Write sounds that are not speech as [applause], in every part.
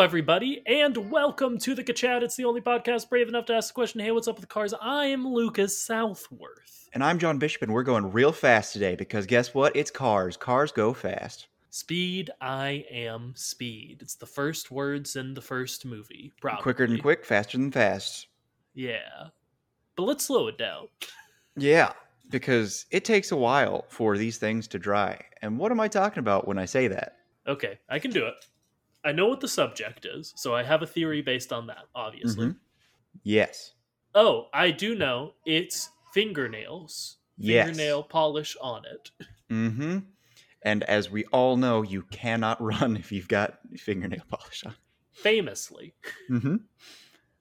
Hello, everybody, and welcome to the Ka-Chat. It's the only podcast brave enough to ask the question, hey, what's up with the cars? I am Lucas Southworth. And I'm John Bishop, and we're going real fast today because guess what? It's cars. Cars go fast. Speed, I am speed. It's the first words in the first movie, probably. Quicker than quick, faster than fast. Yeah. But let's slow it down. Yeah, because it takes a while for these things to dry. And what am I talking about when I say that? Okay, I can do it. I know what the subject is, so I have a theory based on that, obviously. Mhm. Yes. Oh, I do know it's fingernails. Yes. Fingernail polish on it. Mm-hmm. And as we all know, you cannot [laughs] run if you've got fingernail polish on. Famously. Mm-hmm.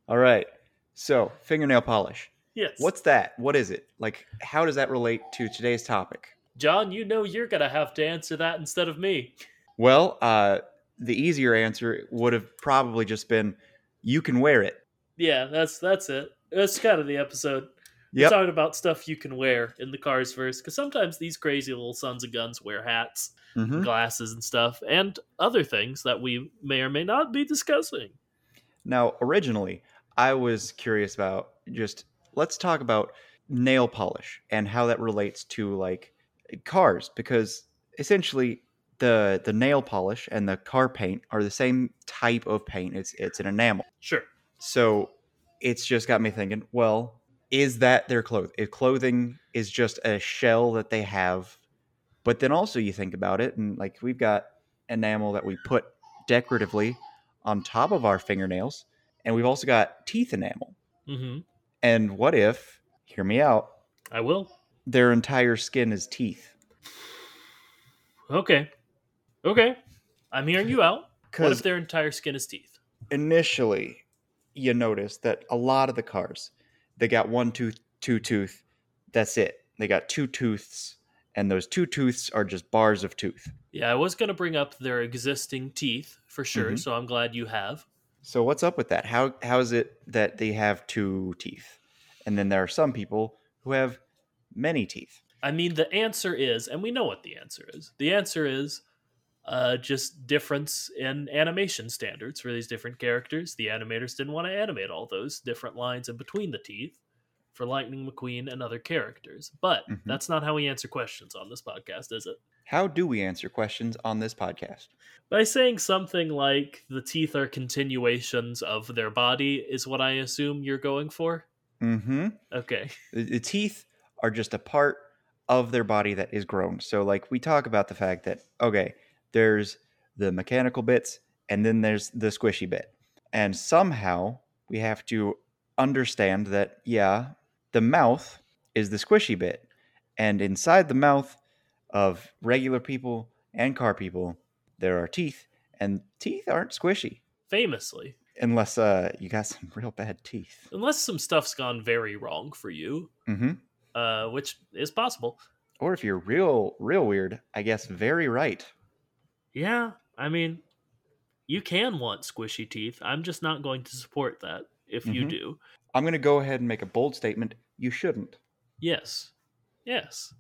All right. So, fingernail polish. Yes. What's that? What is it? Like, how does that relate to today's topic? John, you know you're going to have to answer that instead of me. Well, uh, the easier answer would have probably just been you can wear it. Yeah, that's that's it. That's kind of the episode. Yep. We're talking about stuff you can wear in the cars first, because sometimes these crazy little sons of guns wear hats, Mhm. glasses, and stuff, and other things that we may or may not be discussing. Now, originally, I was curious about just let's talk about nail polish and how that relates to like cars because essentially the the nail polish and the car paint are the same type of paint. It's it's an enamel. Sure. So it's just got me thinking, well, is that their clothing? If clothing is just a shell that they have, but then also you think about it, and like we've got enamel that we put decoratively on top of our fingernails, and we've also got teeth enamel. hmm And what if, hear me out, I will. their entire skin is teeth? Okay. Okay. I'm hearing you out. What if their entire skin is teeth? initially, you notice that a lot of the cars, they got one tooth, two tooth, that's it. They got two tooths, and those two tooths are just bars of tooth. Yeah, I was going to bring up their existing teeth for sure, Mhm. so I'm glad you have. So what's up with that? How how is it that they have two teeth, and then there are some people who have many teeth? I mean, the answer is, and we know what the answer is. The answer is uh, just difference in animation standards for these different characters. The animators didn't want to animate all those different lines in between the teeth for Lightning McQueen and other characters. But Mhm. that's not how we answer questions on this podcast, is it? How do we answer questions on this podcast? By saying something like the teeth are continuations of their body, is what I assume you're going for. Mm-hmm. Okay. The, the teeth are just a part of their body that is grown. So, like, we talk about the fact that, okay, there's the mechanical bits and then there's the squishy bit. And somehow we have to understand that, yeah, the mouth is the squishy bit. And inside the mouth of regular people and car people, there are teeth. And teeth aren't squishy Famously, unless uh, you got some [laughs] real bad teeth. unless some stuff's gone very wrong for you, Mm-hmm. uh, which is possible. Or if you're real, real weird, I guess very right. Yeah, I mean, you can want squishy teeth. I'm just not going to support that if you Mhm. do. I'm going to go ahead and make a bold statement. You shouldn't. Yes. Yes.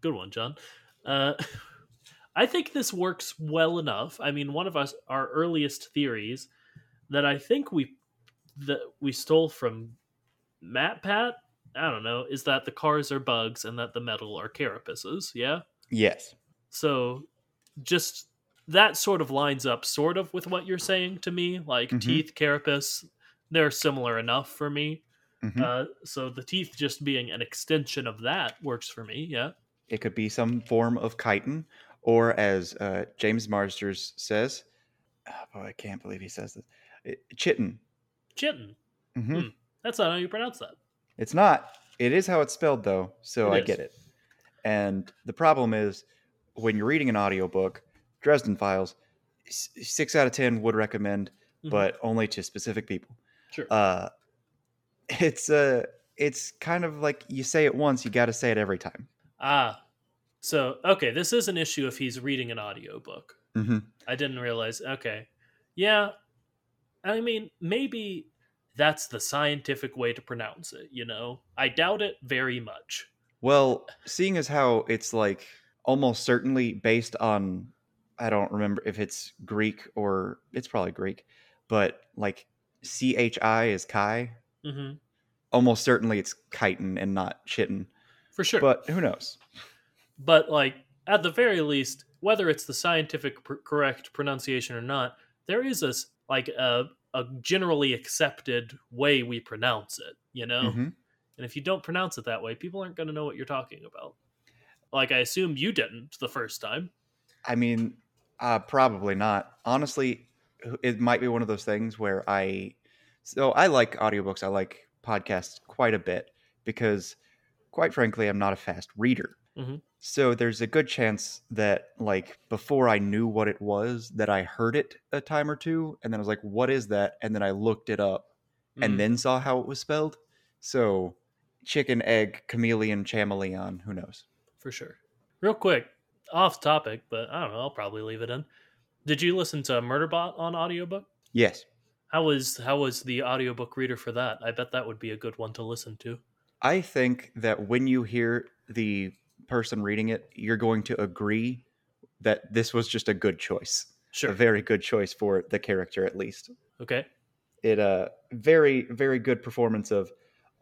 Good one, John. Uh, [laughs] I think this works well enough. I mean, one of us our earliest theories that I think we that we stole from MatPat, I don't know, is that the cars are bugs and that the metal are carapaces, yeah? Yes. So just that sort of lines up sort of with what you're saying to me. Like Mhm. teeth, carapace, they're similar enough for me. Mhm. Uh, so the teeth just being an extension of that works for me. Yeah. It could be some form of chitin, or as uh, James Marsters says, oh boy, I can't believe he says this, It- chitin. Chitin. hmm Hmm. That's not how you pronounce that. It's not. It is how it's spelled though, so It I is. get it. And the problem is when you're reading an audiobook, Dresden Files, six out of ten would recommend, Mhm. but only to specific people. Sure. Uh, it's uh, it's kind of like you say it once, you got to say it every time. ah. So, okay, this is an issue if he's reading an audiobook. Mm-hmm. I didn't realize. Okay. Yeah. I mean, maybe that's the scientific way to pronounce it, you know? I doubt it very much. Well, seeing as how it's like almost certainly based on, I don't remember if it's Greek or it's probably Greek, but like C H I is Chi. hmm Almost certainly it's chitin and not chitin, For sure. but who knows? but like at the very least whether it's the scientific pr- correct pronunciation or not there is a like a, a generally accepted way we pronounce it you know Mhm. and if you don't pronounce it that way people aren't going to know what you're talking about like i assume you didn't the first time I mean, uh, probably not. Honestly, it might be one of those things where I, so I like audiobooks, I like podcasts quite a bit because, quite frankly, I'm not a fast reader. Mhm. So there's a good chance that, like, before I knew what it was, that I heard it a time or two, and then I was like, "What is that?" And then I looked it up, Mm, and then saw how it was spelled. So, chicken, egg, chameleon, chameleon, who knows? for sure real quick off topic but i don't know i'll probably leave it in did you listen to murderbot on audiobook Yes. how was how was the audiobook reader for that i bet that would be a good one to listen to I think that when you hear the person reading it, you're going to agree that this was just a good choice. sure A very good choice for the character at least. okay It uh very very good performance of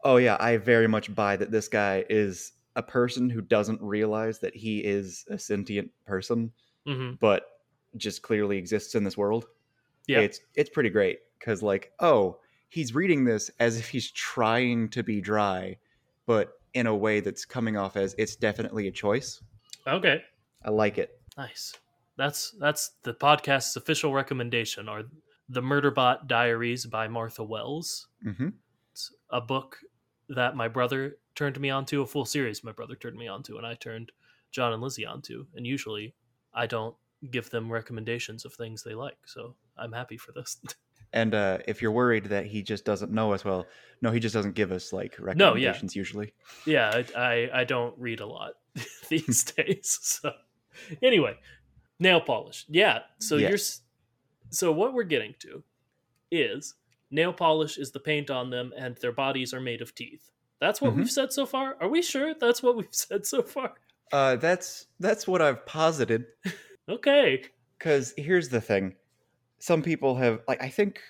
oh yeah, I very much buy that this guy is a person who doesn't realize that he is a sentient person hmm but just clearly exists in this world. Yeah. It's it's pretty great cuz like oh, he's reading this as if he's trying to be dry but in a way that's coming off as it's definitely a choice. Okay. I like it. Nice. That's that's the podcast's official recommendation are The Murderbot Diaries by Martha Wells. Mhm. It's a book that my brother turned me onto, a full series my brother turned me onto, and I turned John and Lizzie onto. And usually I don't give them recommendations of things they like, so I'm happy for this. [laughs] And uh, if you're worried that he just doesn't know us well, no, he just doesn't give us like No, yeah. recommendations usually. yeah, I, I I don't read a lot [laughs] these [laughs] days. So anyway, nail polish. Yeah. So Yes. you're so what we're getting to is nail polish is the paint on them, and their bodies are made of teeth. That's what Mhm. we've said so far. Are we sure that's what we've [laughs] said so far? Uh, that's that's what I've posited. [laughs] Okay. Because here's the thing: some people have, like, I think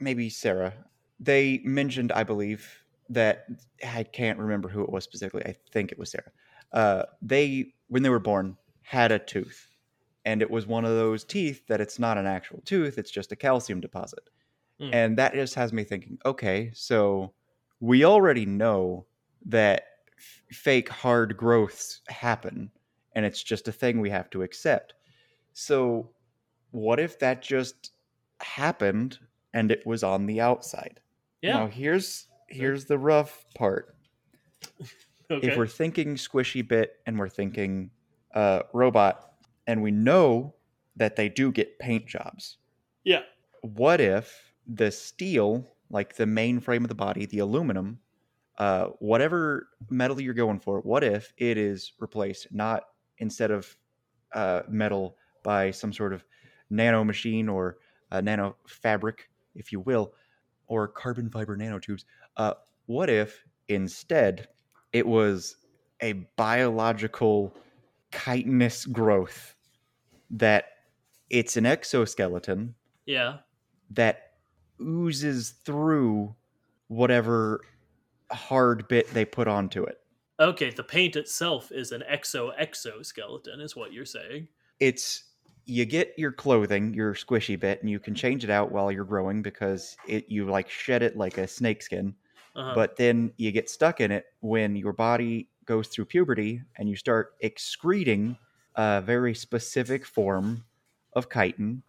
maybe Sarah, they mentioned, I believe that I can't remember who it was specifically. I think it was Sarah. Uh, they, when they were born, had a tooth, and it was one of those teeth that it's not an actual tooth; it's just a calcium deposit. Hmm. And that just has me thinking, okay, so we already know that f- fake hard growths happen, and it's just a thing we have to accept. So, what if that just happened and it was on the outside? Yeah. Now, here's here's the rough part. [laughs] okay. If we're thinking squishy bit and we're thinking uh, robot, and we know that they do get paint jobs, yeah. what if the steel, like the main frame of the body, the aluminum, uh, whatever metal you're going for, what if it is replaced not instead of uh, metal by some sort of nano machine or a nano fabric, if you will, or carbon fiber nanotubes? Uh, what if instead it was a biological chitinous growth that it's an exoskeleton Yeah. that oozes through whatever hard bit they put onto it. Okay. The paint itself is an exo exoskeleton, is what you're saying. It's you get your clothing, your squishy bit, and you can change it out while you're growing because it you like shed it like a snake skin, Uh-huh. but then you get stuck in it when your body goes through puberty and you start excreting a very specific form of chitin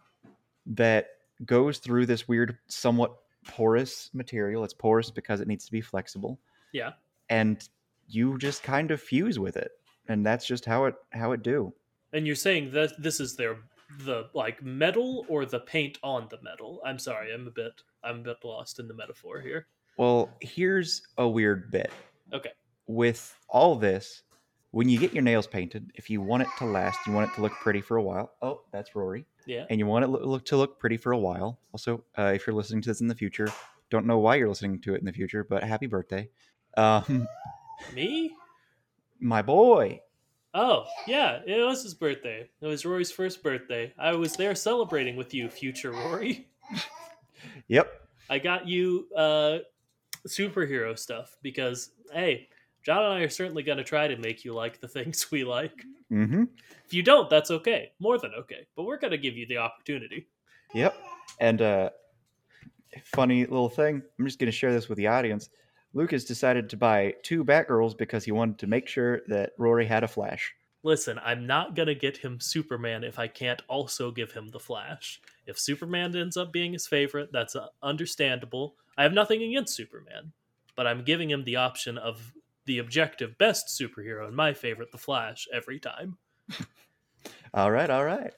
that goes through this weird, somewhat porous material. It's porous because it needs to be flexible. Yeah. And you just kind of fuse with it. And that's just how it how it do. And you're saying that this is their the like metal or the paint on the metal? I'm sorry, I'm a bit I'm a bit lost in the metaphor here. Well, here's a weird bit. Okay. With all this, when you get your nails painted, if you want it to last, you want it to look pretty for a while. Oh, that's Rory. Yeah. and you want it look to look pretty for a while. Also, uh, if you're listening to this in the future, don't know why you're listening to it in the future, but happy birthday, um, [laughs] Me? my boy. Oh, yeah, it was his birthday. It was Rory's first birthday. I was there celebrating with you, future Rory. [laughs] Yep. I got you uh superhero stuff because hey, John and I are certainly going to try to make you like the things we like. Mm-hmm. If you don't, that's okay. More than okay. But we're going to give you the opportunity. Yep. And uh, funny little thing. I'm just going to share this with the audience. Lucas decided to buy two Batgirls because he wanted to make sure that Rory had a Flash. Listen, I'm not going to get him Superman if I can't also give him the Flash. If Superman ends up being his favorite, that's uh, understandable. I have nothing against Superman, but I'm giving him the option of the objective best superhero and my favorite, the Flash, every time. [laughs] All right, all right.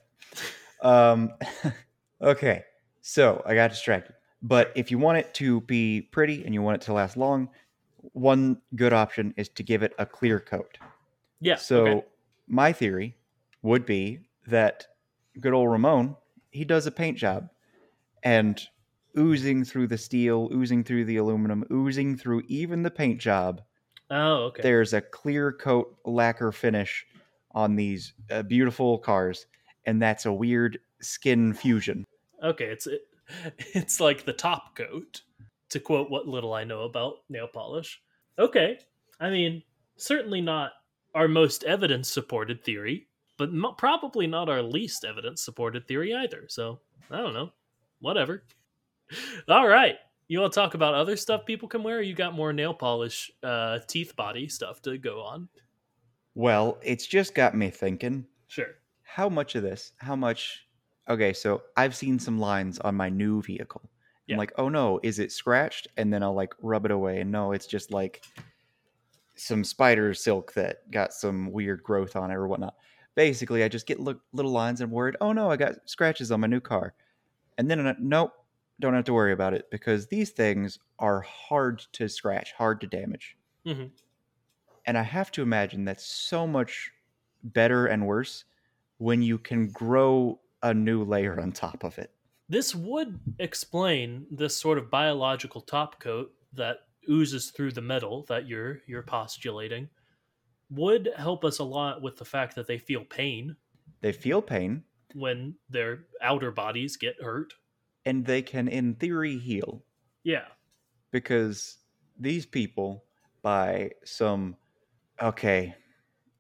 Um, [laughs] okay, so I got distracted. But if you want it to be pretty and you want it to last long, one good option is to give it a clear coat. Yeah. So okay. my theory would be that good old Ramon, he does a paint job and oozing through the steel, oozing through the aluminum, oozing through even the paint job, Oh, okay. there's a clear coat lacquer finish on these uh, beautiful cars and that's a weird skin fusion. Okay, it's it, [laughs] it's like the top coat, to quote what little I know about nail polish. Okay, I mean, certainly not our most evidence supported theory, but probably not our least evidence supported theory either. So I don't know, whatever. [laughs] All right, you want to talk about other stuff people can wear? You got more nail polish, uh, teeth body stuff to go on? Well, it's just got me thinking Sure. how much of this, how much. Okay, so I've seen some lines on my new vehicle. Yeah. I'm like, oh no, is it scratched? And then I'll like rub it away. And no, it's just like some spider silk that got some weird growth on it or whatnot. Basically, I just get look, little lines and worried, oh no, I got scratches on my new car. And then, nope, don't have to worry about it because these things are hard to scratch, hard to damage. Mhm. And I have to imagine that's so much better and worse when you can grow a new layer on top of it. This would explain this sort of biological top coat that oozes through the metal that you're you're postulating. Would help us a lot with the fact that they feel pain They feel pain when their outer bodies get hurt. And they can, in theory, heal Yeah. because these people buy some, okay,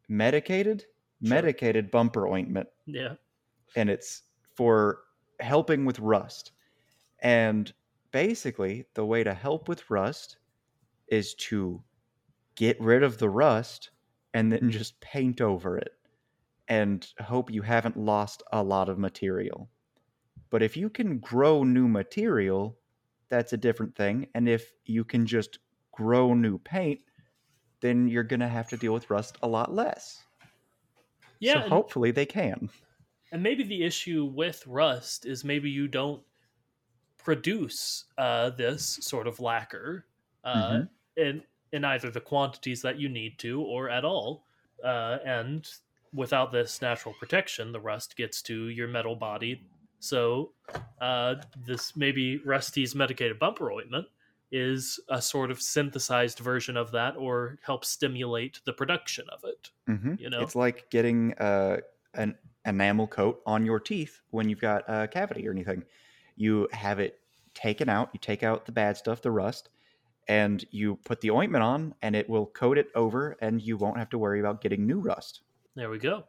medicated, Sure. medicated bumper ointment Yeah. and it's for helping with rust. And basically, the way to help with rust is to get rid of the rust and then hmm. just paint over it and hope you haven't lost a lot of material. But if you can grow new material, that's a different thing. And if you can just grow new paint, then you're going to have to deal with rust a lot less. Yeah. so and- hopefully they can. And maybe the issue with rust is maybe you don't produce uh, this sort of lacquer uh, Mhm. in in either the quantities that you need to or at all. Uh, and without this natural protection, the rust gets to your metal body. So uh, this maybe Rust-eze medicated bumper ointment is a sort of synthesized version of that, or helps stimulate the production of it. hmm You know? it's like getting uh, an enamel coat on your teeth when you've got a cavity or anything. You have it taken out. You take out the bad stuff, the rust, and you put the ointment on, and it will coat it over, and you won't have to worry about getting new rust. There we go.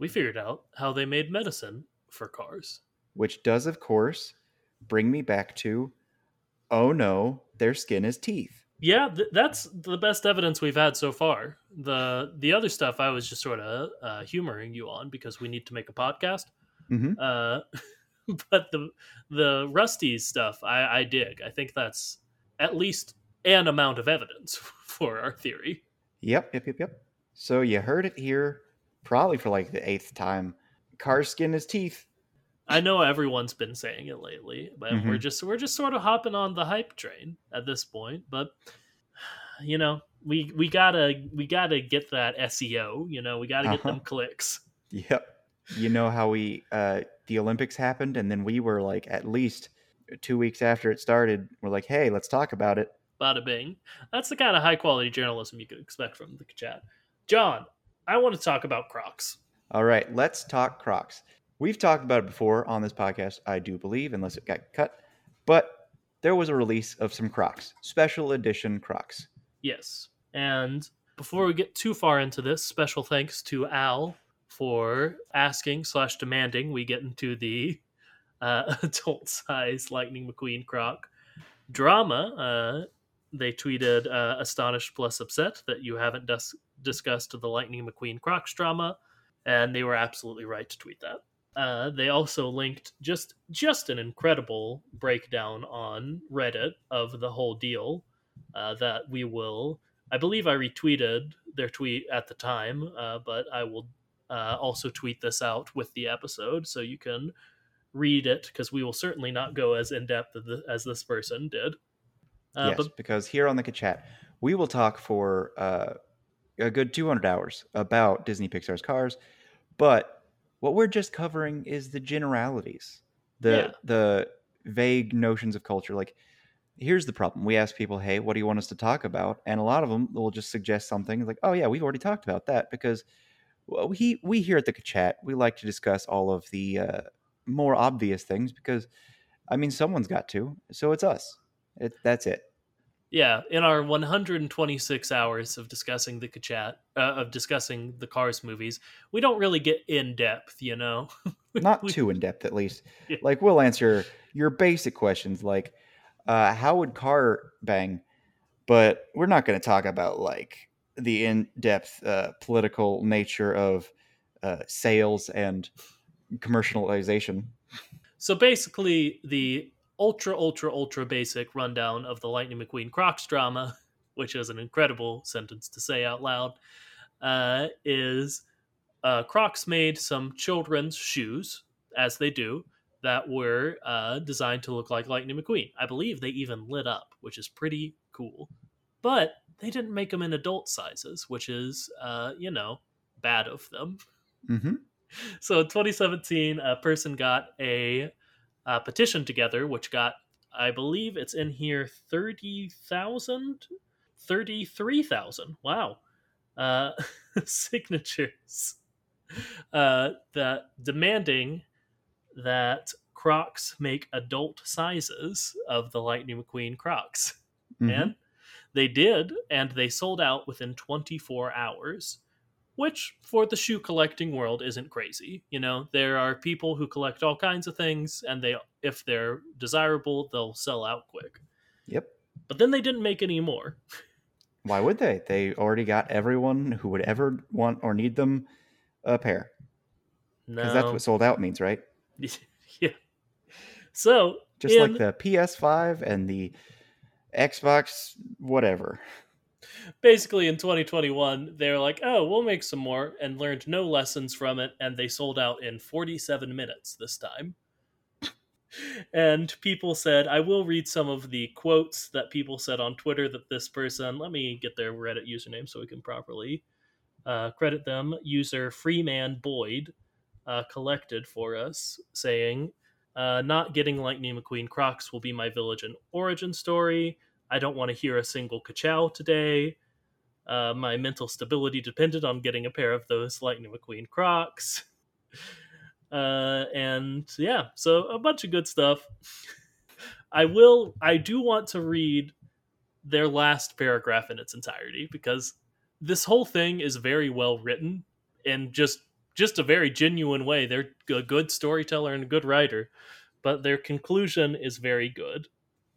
We figured out how they made medicine for cars. Which does, of course, bring me back to, oh no, their skin is teeth. Yeah, th- that's the best evidence we've had so far. the The other stuff I was just sort of uh, humoring you on because we need to make a podcast. hmm Uh, [laughs] but the the Rust-eze stuff, I, I dig. I think that's at least an amount of evidence [laughs] for our theory. Yep, yep, yep, yep. So you heard it here, probably for like the eighth time. Car skin is teeth. I know everyone's been saying it lately, but we're Mhm. just we're just sort of hopping on the hype train at this point. But [sighs] you know, we we gotta we gotta get that SEO. You know, we gotta get Uh-huh. them clicks. Yep. You know how we uh the Olympics happened and then we were like at least 2 weeks after it started, we're like, "Hey, let's talk about it." Bada bing. That's the kind of high quality journalism you could expect from the chat. John, I want to talk about Crocs. All right, let's talk Crocs. We've talked about it before on this podcast, I do believe, unless it got cut. But there was a release of some Crocs, special edition Crocs. Yes. And before we get too far into this, special thanks to Al for asking slash demanding we get into the [laughs] uh, adult size Lightning McQueen Croc drama. Uh, they tweeted uh, astonished plus upset that you haven't dis- discussed the Lightning McQueen Crocs drama, and they were absolutely right to tweet that. Uh, they also linked just just an incredible breakdown on Reddit of the whole deal uh, that we will. I believe I retweeted their tweet at the time, uh, but I will uh, also tweet this out with the episode so you can read it because we will certainly not go as in depth as this person did. Uh, yes, But because here on the chat, we will talk for uh, a good 200 hours about Disney Pixar's cars, but what we're just covering is the generalities, the Yeah. the vague notions of culture. Like, here's the problem: we ask people, "Hey, what do you want us to talk about?" And a lot of them will just suggest something like, "Oh yeah, we've already talked about that," because well, we we here at the chat we like to discuss all of the uh, more obvious things because, I mean, someone's got to, so it's us. It, that's it. Yeah, in our 126 hours of discussing the chat uh, of discussing the Cars movies, we don't really get in depth, you know. [laughs] not We- too in depth at least. Yeah. Like we'll answer your basic questions like uh, how would car bang, but we're not going to talk about like the in depth uh, political nature of uh, sales and commercialization. So basically, the ultra, ultra, ultra basic rundown of the Lightning McQueen Crocs drama, [laughs] which is an incredible sentence to say out loud, uh, is uh, Crocs made some children's shoes, as they do, that were uh, designed to look like Lightning McQueen. I believe they even lit up, which is pretty cool. But they didn't make them in adult sizes, which is, uh, you know, bad of them hmm [laughs] so in 2017 a person got a, uh petition together which got i believe it's in here 30000 33000 wow. Uh [laughs] signatures uh that demanding that crocs make adult sizes of the lightning mcqueen crocs. Mm-hmm. and they did and they sold out within 24 hours which for the shoe collecting world isn't crazy you know there are people who collect all kinds of things and they if they're desirable they'll sell out quick Yep. but then they didn't make any more [laughs] Why would they? They already got everyone who would ever want or need them a pair no because that's what sold out means, right? [laughs] yeah so Just in- like the PS5 and the Xbox, whatever. Basically in 2021 they're like oh we'll make some more and learned no lessons from it and they sold out in 47 minutes this time. And people said i will read some of the quotes that people said on twitter that this person let me get their reddit username so we can properly uh, credit them user freeman boyd uh, collected for us saying uh, not getting lightning mcqueen crocs will be my village and origin story I don't want to hear a single kachow today. Uh, my mental stability depended on getting a pair of those Lightning McQueen Crocs. [laughs] Uh, and yeah, so a bunch of good stuff. I will, I do want to read their last paragraph in its entirety because this whole thing is very well written and just just a very genuine way. They're a good storyteller and a good writer, but their conclusion is very good.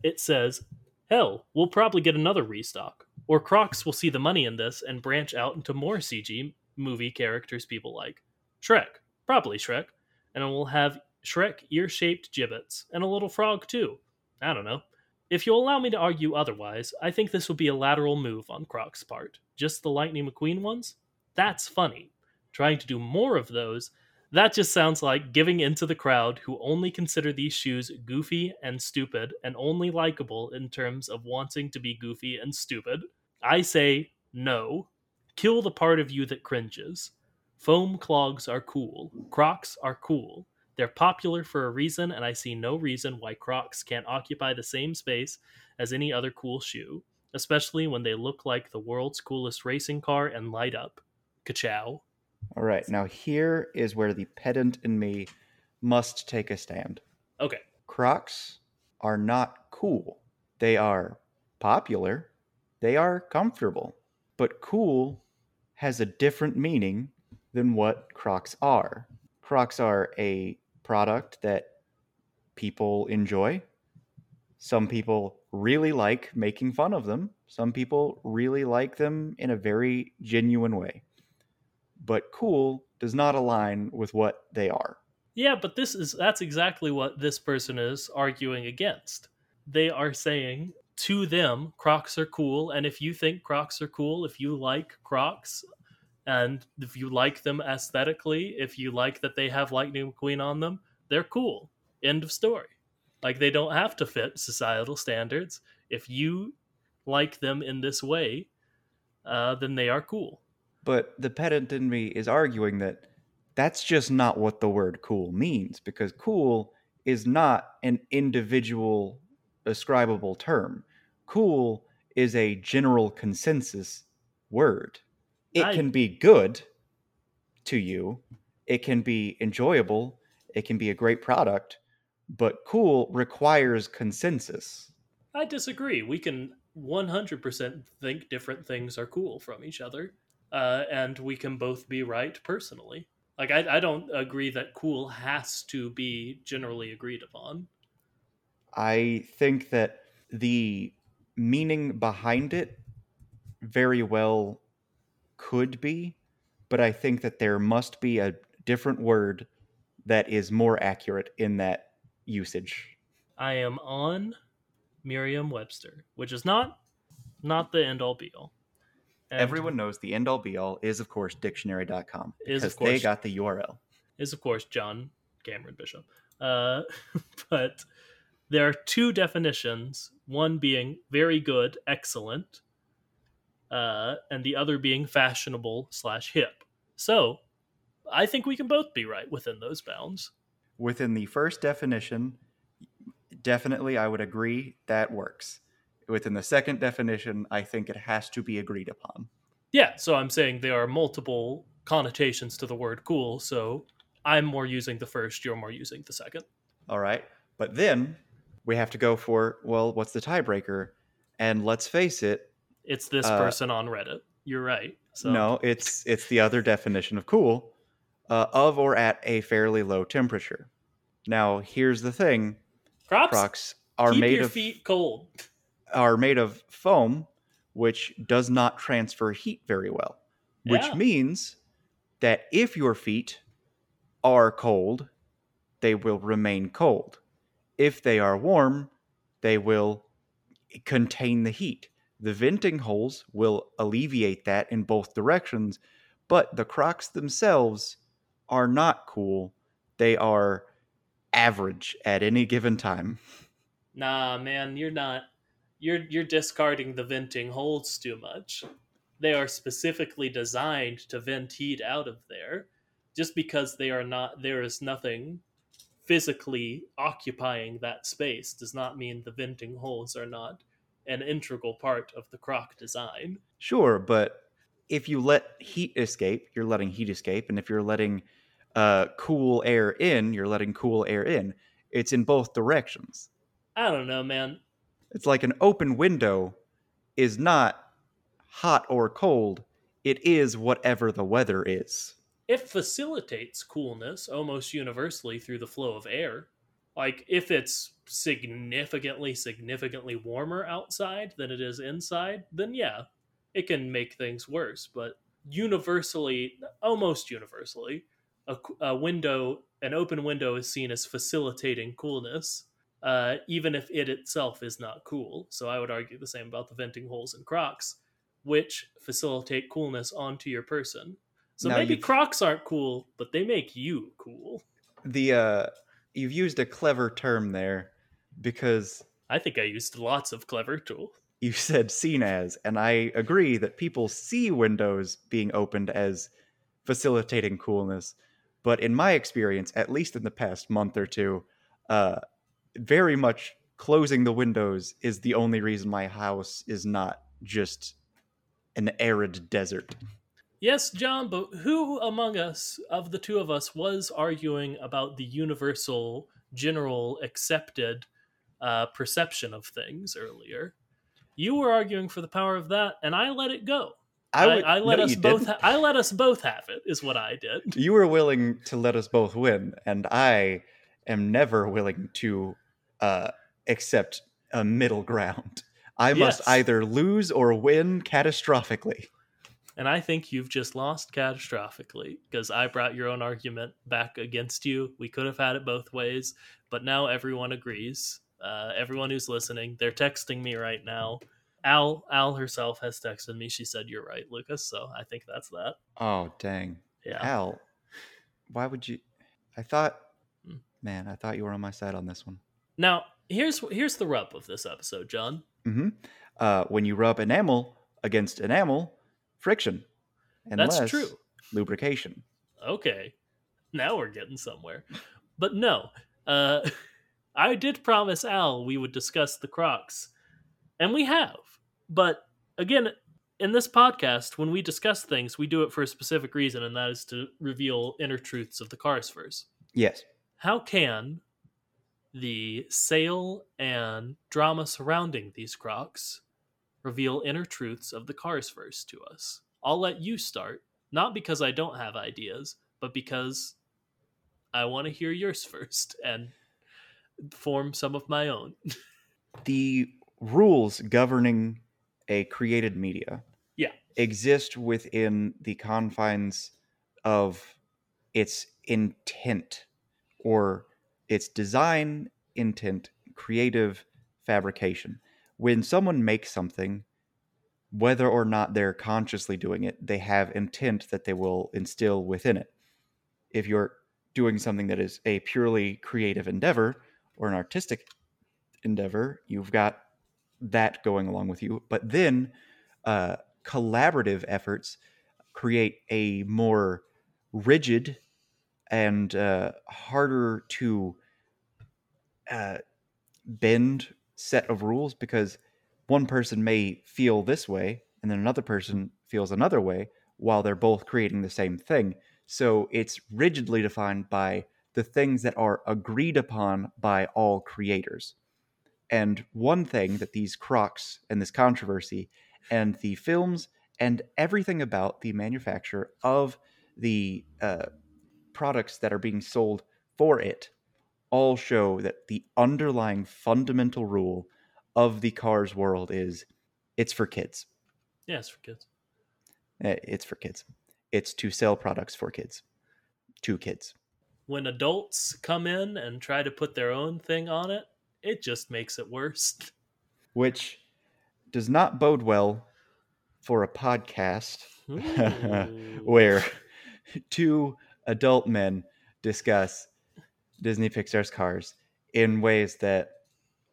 It says, Hell, we'll probably get another restock. Or Crocs will see the money in this and branch out into more CG movie characters people like. Shrek, probably Shrek, and we'll have Shrek ear shaped Jibbitz, and a little frog too. I don't know. If you'll allow me to argue otherwise, I think this would be a lateral move on Croc's part. Just the Lightning McQueen ones? That's funny. Trying to do more of those, that just sounds like giving into the crowd who only consider these shoes goofy and stupid and only likable in terms of wanting to be goofy and stupid. I say no. Kill the part of you that cringes. Foam clogs are cool. Crocs are cool. They're popular for a reason, and I see no reason why Crocs can't occupy the same space as any other cool shoe, especially when they look like the world's coolest racing car and light up. Ka-chow. All right, now here is where the pedant in me must take a stand. Okay. Crocs are not cool. They are popular. They are comfortable. But cool has a different meaning than what Crocs are. Crocs are a product that people enjoy. Some people really like making fun of them. Some people really like them in a very genuine way. But cool does not align with what they are. Yeah, but this is that's exactly what this person is arguing against. They are saying to them, Crocs are cool, and if you think Crocs are cool, if you like Crocs, and if you like them aesthetically, if you like that they have Lightning McQueen on them, they're cool. End of story. Like they don't have to fit societal standards. If you like them in this way, uh, then they are cool. But the pedant in me is arguing that that's just not what the word cool means because cool is not an individual ascribable term. Cool is a general consensus word. It I- can be good to you, it can be enjoyable, it can be a great product, but cool requires consensus. I disagree. We can 100% think different things are cool from each other, uh, and we can both be right personally. Like, I, I don't agree that cool has to be generally agreed upon. I think that the meaning behind it very well could be, but I think that there must be a different word that is more accurate in that usage. I am on Merriam-Webster, which is not not the end all be all. And Everyone knows the end all be all is, of course, dictionary.com Is, because of they got the URL. is of course John Cameron Bishop. Uh, [laughs] but there are two definitions, one being very good, excellent, uh, and the other being fashionable slash hip. So I think we can both be right within those bounds. Within the first definition, definitely I would agree that works. Within the second definition, I think it has to be agreed upon. Yeah, so I'm saying there are multiple connotations to the word cool, so I'm more using the first, you're more using the second. All right. But then we have to go for, well, what's the tiebreaker? And let's face it, It's this Uh, person on Reddit. You're right. So no, it's it's the other definition of cool, uh, of or at a fairly low temperature. Now, here's the thing: Crocs, Crocs are keep made your of feet cold. [laughs] are made of foam, which does not transfer heat very well. Which Yeah. means that if your feet are cold, they will remain cold. If they are warm, they will contain the heat. The venting holes will alleviate that in both directions, but the Crocs themselves are not cool. They are average at any given time. Nah, man, you're not. You're you're discarding the venting holes too much. They are specifically designed to vent heat out of there. Just because they are not, there is nothing physically occupying that space does not mean the venting holes are not an integral part of the croc design. Sure, but if you let heat escape, you're letting heat escape, and if you're letting uh, cool air in, you're letting cool air in. It's in both directions. I don't know, man. It's like an open window is not hot or cold. It is whatever the weather is. it facilitates coolness almost universally through the flow of air. Like if it's significantly, significantly warmer outside than it is inside, then yeah, it can make things worse. But universally, almost universally, a, a window, an open window, is seen as facilitating coolness, uh, even if it itself is not cool. So I would argue the same about the venting holes in Crocs, which facilitate coolness onto your person. So Now maybe you've- Crocs aren't cool, but they make you cool. The uh, you've used a clever term there because I think I used lots of clever tool. you said seen as, and I agree that people see windows being opened as facilitating coolness. But in my experience, at least in the past month or two, uh, very much closing the windows is the only reason my house is not just an arid desert. Yes, John, but who among us, of the two of us, was arguing about the universal, general, accepted uh, perception of things earlier? You were arguing for the power of that, and I let it go. I, would- I let no, us both. Ha- I let us both have it. Is what I did. you were willing to let us both win, and I am never willing to uh, accept a middle ground. I must either lose or win catastrophically. And I think you've just lost catastrophically because I brought your own argument back against you. We could have had it both ways, but now everyone agrees. Uh, everyone who's listening, they're texting me right now. Al, Al herself has texted me. She said you're right, Lucas. So I think that's that. Oh dang, Yeah. Al, why would you? I thought. Man, I thought you were on my side on this one. Now here's here's the rub of this episode, John. hmm Uh, when you rub enamel against enamel, friction. Unless That's true. Lubrication. Okay, now we're getting somewhere. But no, uh, [laughs] I did promise Al we would discuss the Crocs, and we have. But again, in this podcast, when we discuss things, we do it for a specific reason, and that is to reveal inner truths of the cars first. Yes. How can the sale and drama surrounding these Crocs reveal inner truths of the cars first to us? I'll let you start, not because I don't have ideas, but because I want to hear yours [laughs] first and form some of my own. [laughs] the rules governing a created media Yeah. exist within the confines of its intent or its design intent creative fabrication when someone makes something whether or not they're consciously doing it they have intent that they will instill within it if you're doing something that is a purely creative endeavor or an artistic endeavor, you've got that going along with you. But then uh, collaborative efforts create a more rigid and uh, harder to uh, bend set of rules because one person may feel this way and then another person feels another way while they're both creating the same thing. So it's rigidly defined by the things that are agreed upon by all creators. And one thing that these crocs and this controversy and the films and everything about the manufacture of the uh, products that are being sold for it all show that the underlying fundamental rule of the cars world is it's for kids. yes, for kids. Eh, It's for kids. It's to sell products for kids. To kids. When adults come in and try to put their own thing on it, it just makes it worse. [laughs] Which does not bode well for a podcast [laughs] where two adult men discuss Disney Pixar's cars in ways that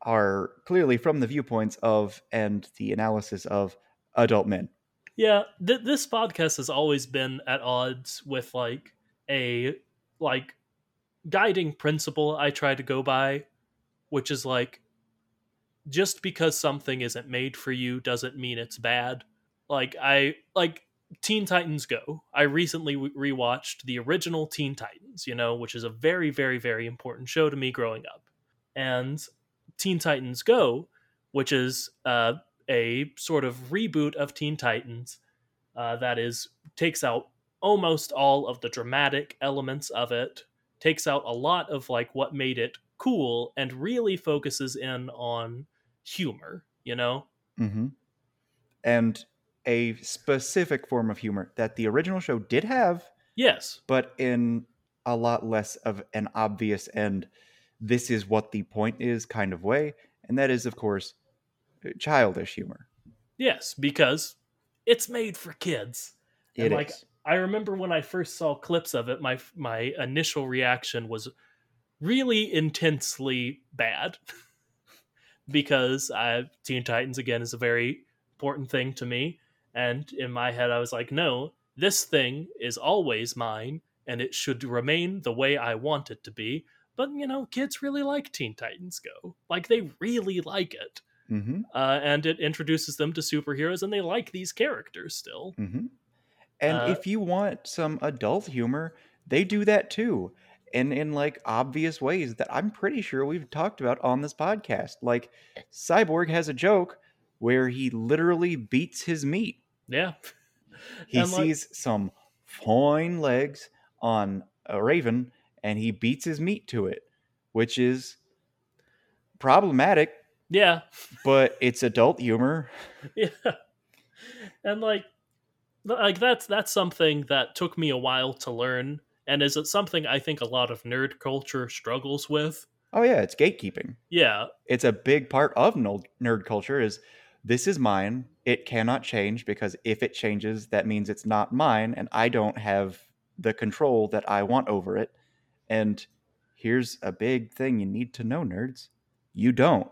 are clearly from the viewpoints of and the analysis of adult men. Yeah, th- this podcast has always been at odds with like a like guiding principle I try to go by, which is like just because something isn't made for you doesn't mean it's bad. Like I like Teen Titans Go. I recently re- rewatched the original Teen Titans, you know, which is a very very very important show to me growing up. And Teen Titans Go, which is uh a sort of reboot of Teen Titans uh, that is takes out almost all of the dramatic elements of it, takes out a lot of like what made it cool and really focuses in on humor, you know? hmm And a specific form of humor that the original show did have, Yes. but in a lot less of an obvious and this is what the point is kind of way. And that is, of course, childish humor. Yes, because it's made for kids. And, It is. like, I remember when I first saw clips of it, my my initial reaction was really intensely bad [laughs] because I, Teen Titans again is a very important thing to me, and in my head I was like, no, this thing is always mine, and it should remain the way I want it to be. But you know, kids really like Teen Titans Go, like they really like it, hmm uh, and it introduces them to superheroes, and they like these characters still. hmm And Uh, if you want some adult humor, they do that too. And in like obvious ways that I'm pretty sure we've talked about on this podcast. Like Cyborg has a joke where he literally beats his meat. Yeah, [laughs] He And, like- sees some fine legs on a raven and he beats his meat to it, which is problematic, yeah. but it's adult humor. [laughs] yeah and like like that's that's something that took me a while to learn and is it something i think a lot of nerd culture struggles with Oh yeah, it's gatekeeping. yeah it's a big part of nerd nerd culture is this is mine. It cannot change because if it changes that means it's not mine and i don't have the control that i want over it. And here's a big thing you need to know nerds. You don't.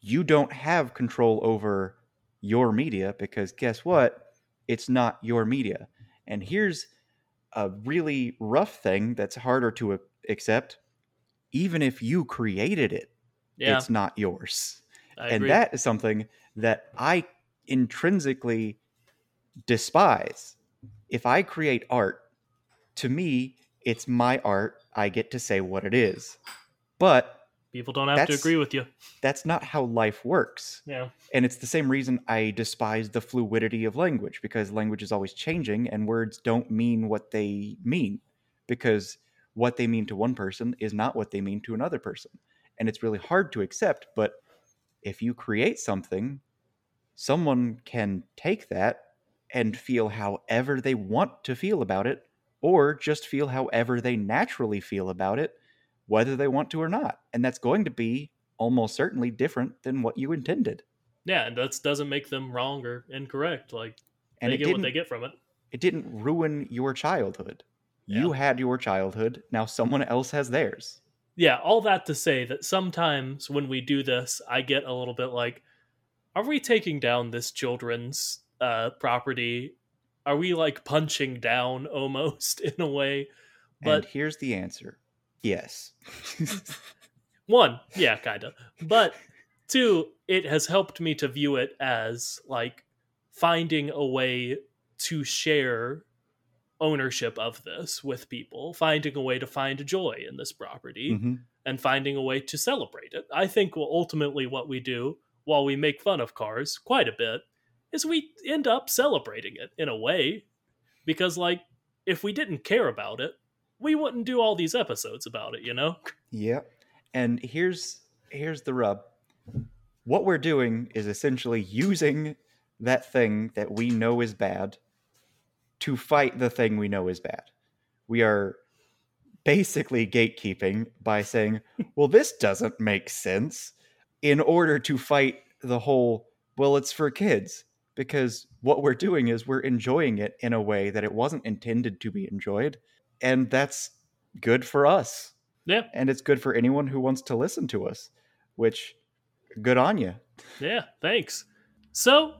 You don't have control over your media because guess what? It's not your media. And here's a really rough thing that's harder to accept. Even if you created it yeah. it's not yours. I and agree. that is something that I intrinsically despise. If I create art, to me, it's my art. I get to say what it is. But people don't have to agree with you that's not how life works. yeah And it's the same reason I despise the fluidity of language because language is always changing and words don't mean what they mean because what they mean to one person is not what they mean to another person. And it's really hard to accept, but if you create something, someone can take that and feel however they want to feel about it or just feel however they naturally feel about it whether they want to or not. And that's going to be almost certainly different than what you intended. yeah and that doesn't make them wrong or incorrect like And they get what they get from it it didn't ruin your childhood. You had your childhood, now someone else has theirs. Yeah all that to say that sometimes when we do this i get a little bit like are we taking down this children's uh property are we like punching down almost [laughs] in a way and But- here's the answer. Yes. [laughs] one yeah kind of but two it has helped me to view it as like finding a way to share ownership of this with people finding a way to find joy in this property Mhm. and finding a way to celebrate it i think well, ultimately what we do while we make fun of cars quite a bit is we end up celebrating it in a way because like if we didn't care about it we wouldn't do all these episodes about it you know [laughs] Yep. And here's here's the rub. What we're doing is essentially using that thing that we know is bad to fight the thing we know is bad. We are basically gatekeeping by saying, [laughs] "Well, this doesn't make sense," in order to fight the whole, "Well, it's for kids." Because what we're doing is we're enjoying it in a way that it wasn't intended to be enjoyed, and that's good for us yeah and it's good for anyone who wants to listen to us which good on you Yeah, thanks. So,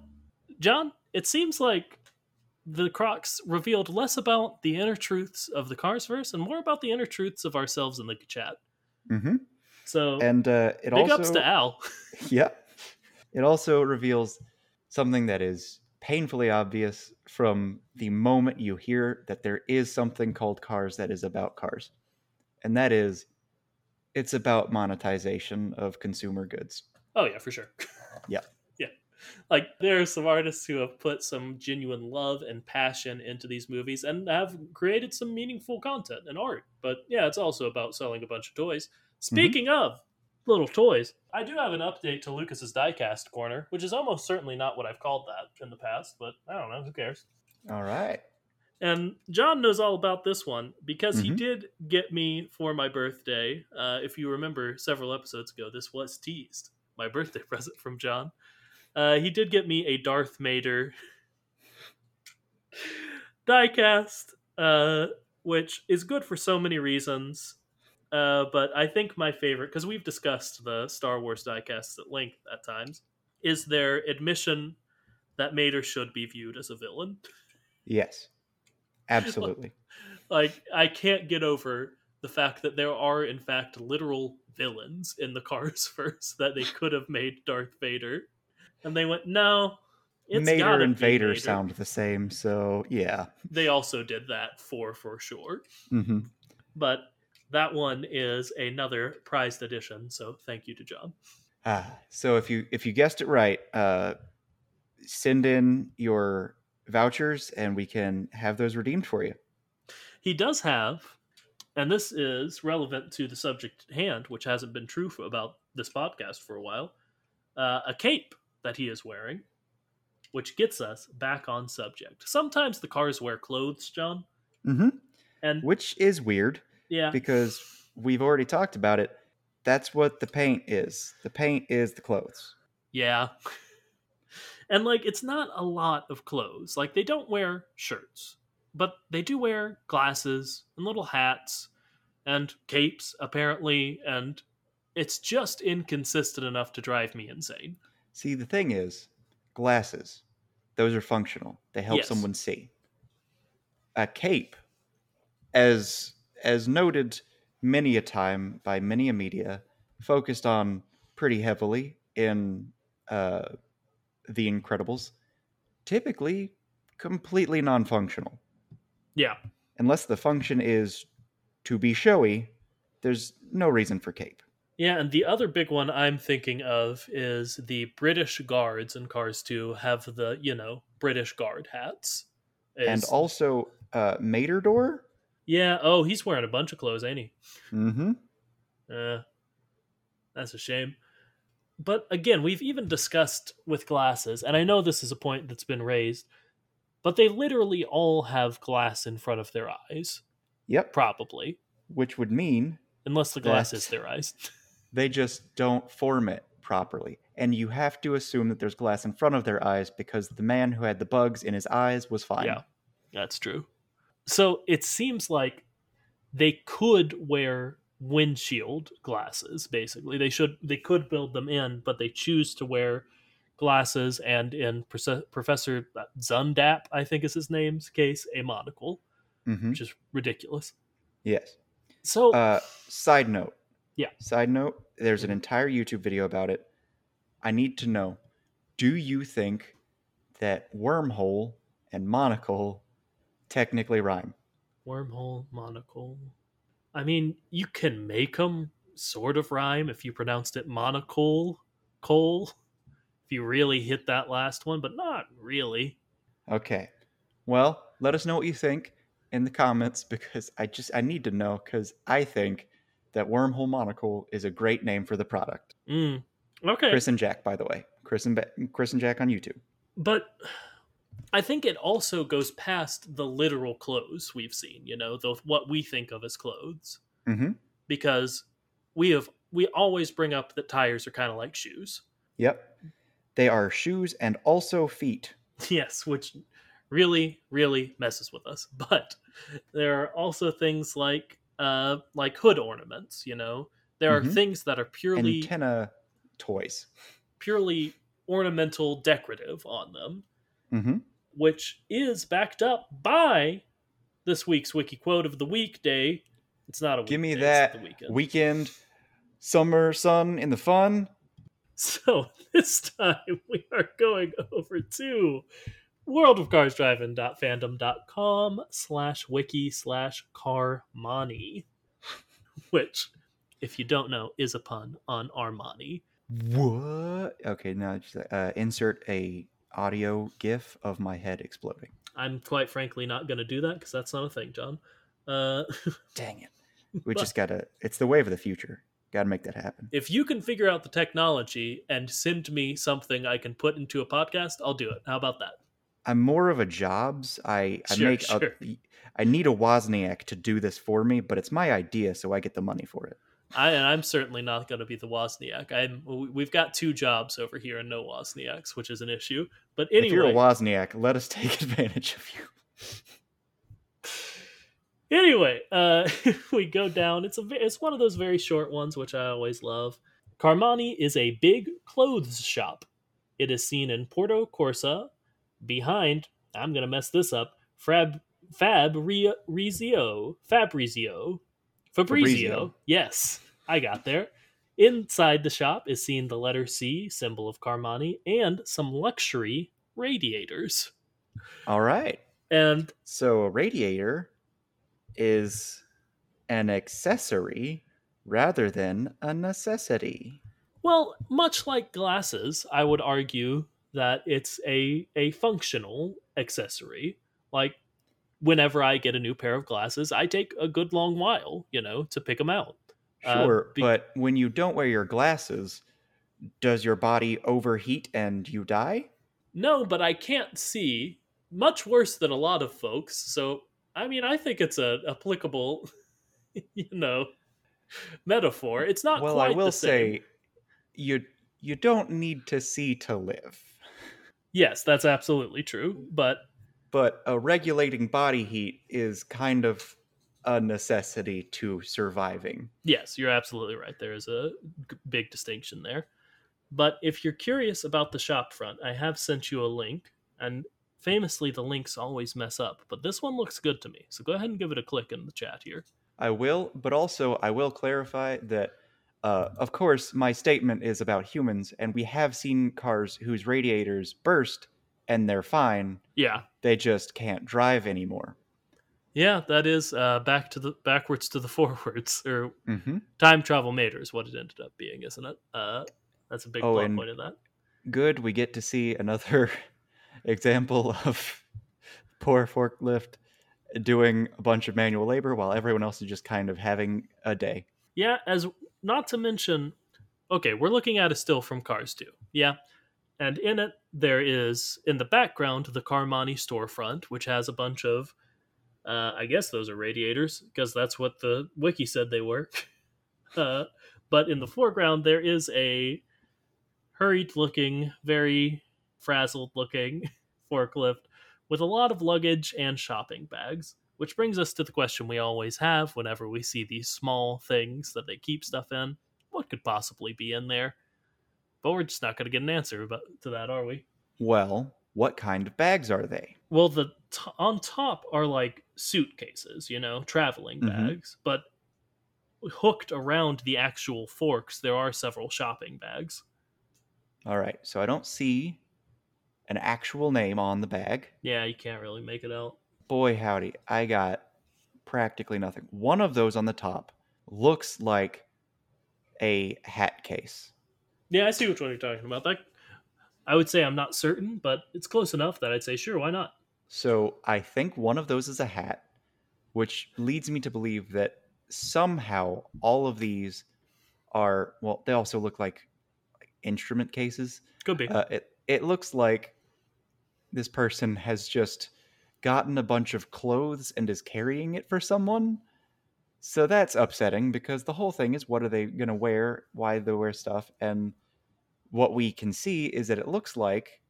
John, it seems like the Crocs revealed less about the inner truths of the Carsverse and more about the inner truths of ourselves in the chat. hmm So, and uh, it big also ups to Al. [laughs] yeah it also reveals something that is painfully obvious from the moment you hear that there is something called cars that is about cars and that is it's about monetization of consumer goods Oh yeah, for sure. [laughs] Yeah. Like there are some artists who have put some genuine love and passion into these movies and have created some meaningful content and art. But yeah, it's also about selling a bunch of toys. Speaking of little toys, I do have an update to Lucas's diecast corner, which is almost certainly not what I've called that in the past, but I don't know, who cares? All right. And John knows all about this one because he Mhm. did get me for my birthday. Uh, if you remember several episodes ago, this was teased my birthday [laughs] present from John. Uh, he did get me a Darth Mater [laughs] diecast, uh, which is good for so many reasons. Uh, but I think my favorite, because we've discussed the Star Wars diecasts at length at times, is their admission that Mater should be viewed as a villain. Yes. [laughs] Absolutely. like I can't get over the fact that there are in fact literal villains in the [laughs] Carsverse that they could have made Darth Vader, and they went no. It's Mater and Vader Mater." sound the same, so yeah. They also did that for for sure, hmm but that one is another prized edition. So thank you to John. Ah, so if you if you guessed it right, uh, send in your vouchers and we can have those redeemed for you. He does have, and this is relevant to the subject at hand, which hasn't been true for, about this podcast for a while. Uh, a cape that he is wearing, which gets us back on subject. Sometimes the cars wear clothes, John, hmm and Which is weird yeah, because we've already talked about it. That's what the paint is. The paint is the clothes. yeah, [laughs] and like it's not a lot of clothes. Like they don't wear shirts, but they do wear glasses and little hats and capes apparently, and it's just inconsistent enough to drive me insane. See, the thing is, glasses, those are functional. They help Yes. someone see. A cape, as as noted many a time by many a media, focused on pretty heavily in uh, the Incredibles, typically completely non-functional. Yeah, Unless the function is to be showy, there's no reason for cape. Yeah, and the other big one I'm thinking of is the British guards in Cars 2 have the, you know, British guard hats. And also, uh, Matador. yeah, oh, he's wearing a bunch of clothes, ain't he? Mm-hmm. Uh, that's a shame. But again, we've even discussed with glasses, and I know this is a point that's been raised, but they literally all have glass in front of their eyes, Yep. probably, Which would mean unless the glass That's- is their eyes. [laughs] they just don't form it properly. And you have to assume that there's glass in front of their eyes because the man who had the bugs in his eyes was fine. Yeah, that's true. So it seems like they could wear windshield glasses. Basically, they should they could build them in, but they choose to wear glasses and in Proce- Professor Zündapp, I think is his name's case, a monocle, hmm which is ridiculous. Yes. So Uh, side note. Yeah. Side note. There's an entire YouTube video about it. I need to know: Do you think that wormhole and monocle technically rhyme? wormhole monocle. I mean, you can make them sort of rhyme if you pronounced it monocle, coal. If you really hit that last one, but not really. Okay. Well, let us know what you think in the comments [laughs] because I just I need to know because I think that wormhole monocle is a great name for the product. Mm. Okay. Chris and Jack, by the way, Chris and Ba- Chris and Jack on YouTube. But I think it also goes past the literal clothes we've seen, you know, the, what we think of as clothes. Mm-hmm. Because we have we always bring up that tires are kind of like shoes. Yep. They are shoes and also feet. [laughs] Yes, which really, really messes with us. But there are also things like uh like hood ornaments, you know. There Mhm. are things that are purely Antenna toys. purely ornamental decorative on them. Mm-hmm. which is backed up by this week's wiki quote of the weekday. It's not a Give me weekday, that weekend. weekend, summer sun in the fun. [laughs] So this time we are going over to worldofcarsdriving.fandom.com slash wiki slash carmani, which, if you don't know, is a pun on Armani. What? Okay, now just uh, insert a audio gif of my head exploding. I'm quite frankly not going to do that because that's not a thing, John. Uh, [laughs] Dang it. We But- just gotta. It's the wave of the future. Got to make that happen. If you can figure out the technology and send me something I can put into a podcast, I'll do it. How about that? I'm more of a Jobs. I I Sure, make sure. a, I need a Wozniak to do this for me, but it's my idea, so I get the money for it. I and I'm certainly not going to be the Wozniak. I'm we- we've got two jobs over here and no Wozniaks, which is an issue. But anyway, If you're a Wozniak, let us [laughs] take advantage of you. anyway, uh, [laughs] we go down. It's a it's one of those very short ones, which I always love. Carmani is a big clothes shop. It is seen in Porto Corsa, behind. I'm gonna mess this up. Fab Fabrizio Fabrizio Fabrizio. Fabrizio. Yes, I got there. Inside the shop is seen the letter C, symbol of Carmani, and some luxury radiators. All right. And So a radiator is an accessory rather than a necessity. Well, much like glasses, I would argue that it's a a functional accessory. Like whenever I get a new pair of glasses, I take a good long while, you know, to pick them out. Uh, Sure, be- but when you don't wear your glasses, does your body overheat and you die? No, but I can't see much worse than a lot of folks. So, I mean, I think it's a applicable, [laughs] you know, metaphor. It's not well, I will say you you don't need to see to live. Yes, that's absolutely true, but But a regulating body heat is kind of a necessity to surviving. Yes, you're absolutely right. There is a g- big distinction there. But if you're curious about the shop front, I have sent you a link, and famously the links always mess up, but this one looks good to me. So go ahead and give it a click in the chat here. I will, but also I will clarify that, uh, of course, my statement is about humans, and we have seen cars whose radiators burst and they're fine. Yeah. They just can't drive anymore. Yeah, that is uh, back to the backwards to the [laughs] forwards, or hmm time travel maters, what it ended up being, isn't it? Uh, that's a big Oh, point of that. Good. We get to see another [laughs] example of [laughs] poor forklift doing a bunch of manual labor while everyone else is just kind of having a day. Yeah, as not to mention, okay, we're looking at a still from Cars 2. Yeah. And in it, there is, in the background, the Carmani storefront, which has a bunch of, uh, I guess those are radiators, because that's what the wiki said they were. [laughs] uh, but in the foreground, there is a hurried looking, very frazzled looking [laughs] forklift with a lot of luggage and shopping bags. Which brings us to the question we always have whenever we see these small things that they keep stuff in. What could possibly be in there? But we're just not going to get an answer about, to that, are we? Well, what kind of bags are they? Well, the t- on top are like suitcases, you know, traveling Mhm. bags, but hooked around the actual forks, there are several shopping bags. All right. So I don't see an actual name on the bag. Yeah, you can't really make it out. Boy, howdy. I got practically nothing. One of those on the top looks like a hat case. Yeah, I see which one you're talking about. That I would say I'm not certain, but it's close enough that I'd say sure, why not? So I think one of those is a hat, which leads me to believe that somehow all of these are well. They also look like instrument cases. Could be. Uh, it it looks like this person has just gotten a bunch of clothes and is carrying it for someone. So that's upsetting because the whole thing is what are they going to wear? Why they wear stuff? And what we can see is that it looks like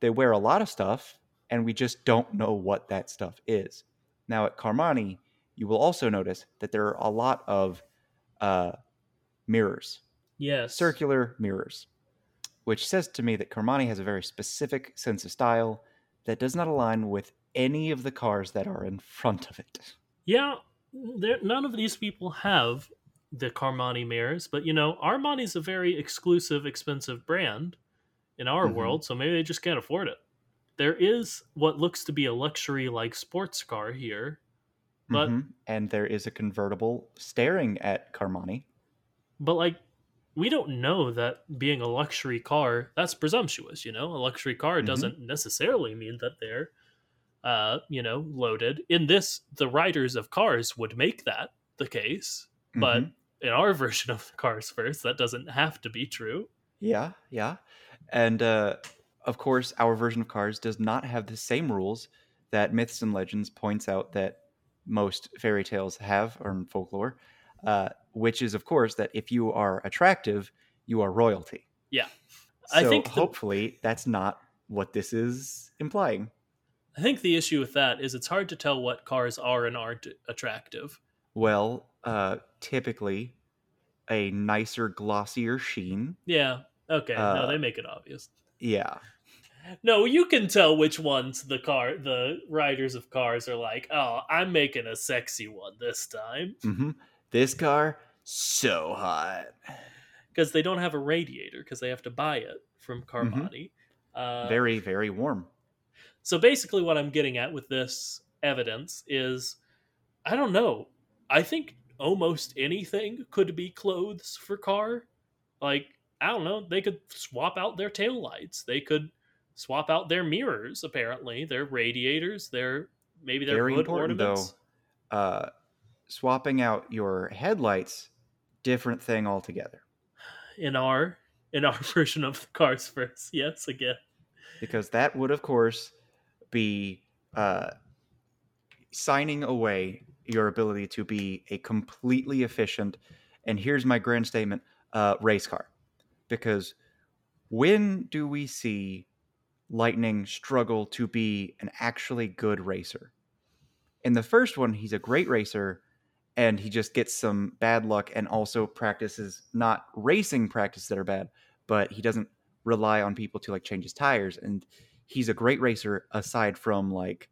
they wear a lot of stuff and we just don't know what that stuff is. Now at Carmani, you will also notice that there are a lot of uh, mirrors yes. circular mirrors, which says to me that Carmani has a very specific sense of style that does not align with any of the cars that are in front of it. Yeah, none of these people have the Carmani mirrors, but you know, Armani's a very exclusive, expensive brand in our Mhm. world, so maybe they just can't afford it. There is what looks to be a luxury like sports car here, But- Mhm. and there is a convertible staring at Carmani. but like we don't know that being a luxury car that's presumptuous, you know? A luxury car Mhm. doesn't necessarily mean that they're uh, you know, loaded. In this the writers of cars would make that the case, but Mhm. in our [laughs] version of Carsverse. That doesn't have to be true. Yeah, yeah. And uh, of course, our version of Cars does not have the same rules that Myths and Legends points out that most fairy tales have or in folklore, uh, which is, of course, that if you are attractive, you are royalty. Yeah. So I think the- hopefully that's not what this is implying. I think the issue with that is it's hard to tell what cars are and aren't attractive. Well, uh, typically a nicer, glossier sheen. Yeah. Okay. no, Uh, they make it obvious. Yeah. No, you can tell which ones the car the riders of cars are like, "Oh, I'm making a sexy one this time." hmm This car, so hot. Because they don't have a radiator because they have to buy it from Carmody. Uh, Very, very warm. So basically, what I'm getting at with this evidence is I don't know. I think almost anything could be clothes for car. Like, I don't know. They could swap out their taillights. They could swap out their mirrors, apparently, their radiators, their maybe their Very hood important, ornaments. though. Uh, swapping out your headlights, different thing altogether. In our in our [laughs] version of the Carsverse. Yes, again. Because that would, of course, be uh, signing away your ability to be a completely efficient, and here's my grand statement, uh, race car. Because when do we see Lightning struggle to be an actually good racer? In the first one, he's a great racer, and he just gets some bad luck and also practices not racing practices that are bad, but he doesn't rely on people to like change his tires. And he's a great racer aside from like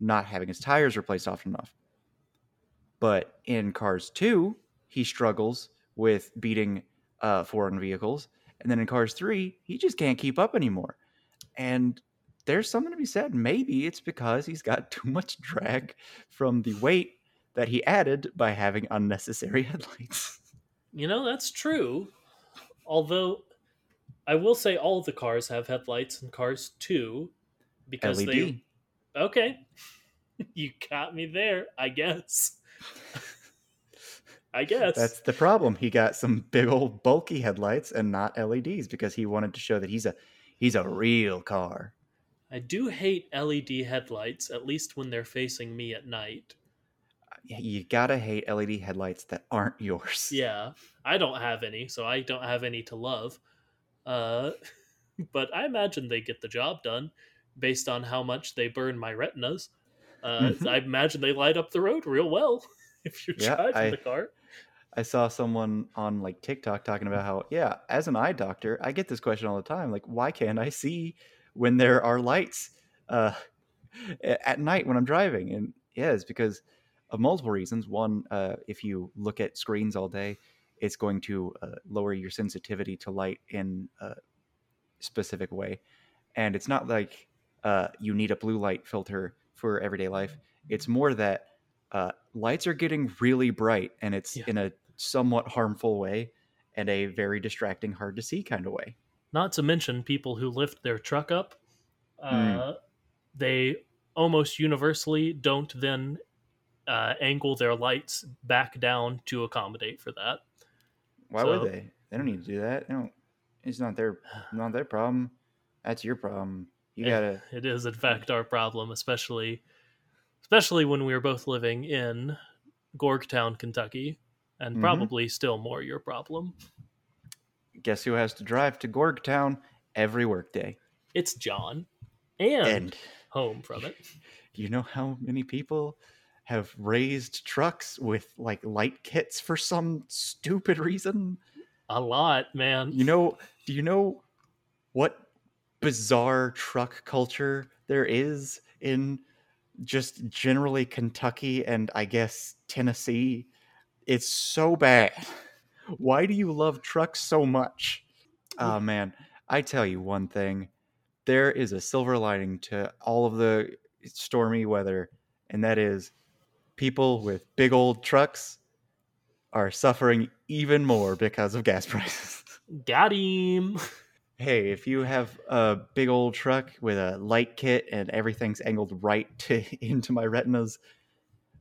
not having his tires replaced often enough. But in Cars 2, he struggles with beating uh, foreign vehicles. And then in Cars 3, he just can't keep up anymore. And there's something to be said. Maybe it's because he's got [laughs] too much drag from the weight that he added by having unnecessary [laughs] headlights. You know, that's true. Although I will say all the cars have headlights in cars too. Because LED. they Okay. [laughs] you got me there, I guess. [laughs] I guess. That's the problem. He got some big old bulky headlights and not LEDs because he wanted to show that he's a he's a real car. I do hate LED headlights, at least when they're facing me at night. You gotta hate LED headlights that aren't yours. Yeah, I don't have any, so I don't have any to love. Uh, [laughs] but I imagine they get the job done based on how much they burn my retinas. Uh, Mhm. I imagine they light up the road real well [laughs] if you're Yeah, driving I- the car. I saw someone on like TikTok talking about how, yeah, as an eye doctor, I get this question all the time. Like, why can't I see when there are lights uh, at night when I'm driving? And yeah, it's because of multiple reasons. One, uh, if you look at screens all day, it's going to uh, lower your sensitivity to light in a specific way. And it's not like uh, you need a blue light filter for everyday life. It's more that uh, lights are getting really bright and it's Yeah. in a somewhat harmful way and a very distracting, hard to see kind of way. Not to mention people who lift their truck up. Uh, Mm. They almost universally don't then uh, angle their lights back down to accommodate for that. Why So- would they? They don't need to do that. They don't. It's not their not their problem. That's your problem. You gotta. [laughs] it is in fact our problem especially especially when we were both living in georgetown kentucky and Mhm. probably still more your problem Guess who has to drive to Georgetown every workday? it's john and, And home from it [laughs] you know how many people have raised trucks with like light kits for some stupid reason? a lot man You know, do you know what bizarre truck culture there is in just generally Kentucky and I guess Tennessee? It's so bad. Why do you love trucks so much? Oh man, I tell you one thing. There is a silver lining to all of the stormy weather, and that is people with big old trucks are suffering even more because of gas [laughs] prices. got him hey, if you have a big old truck with a light kit and everything's angled right [laughs] to into my retinas,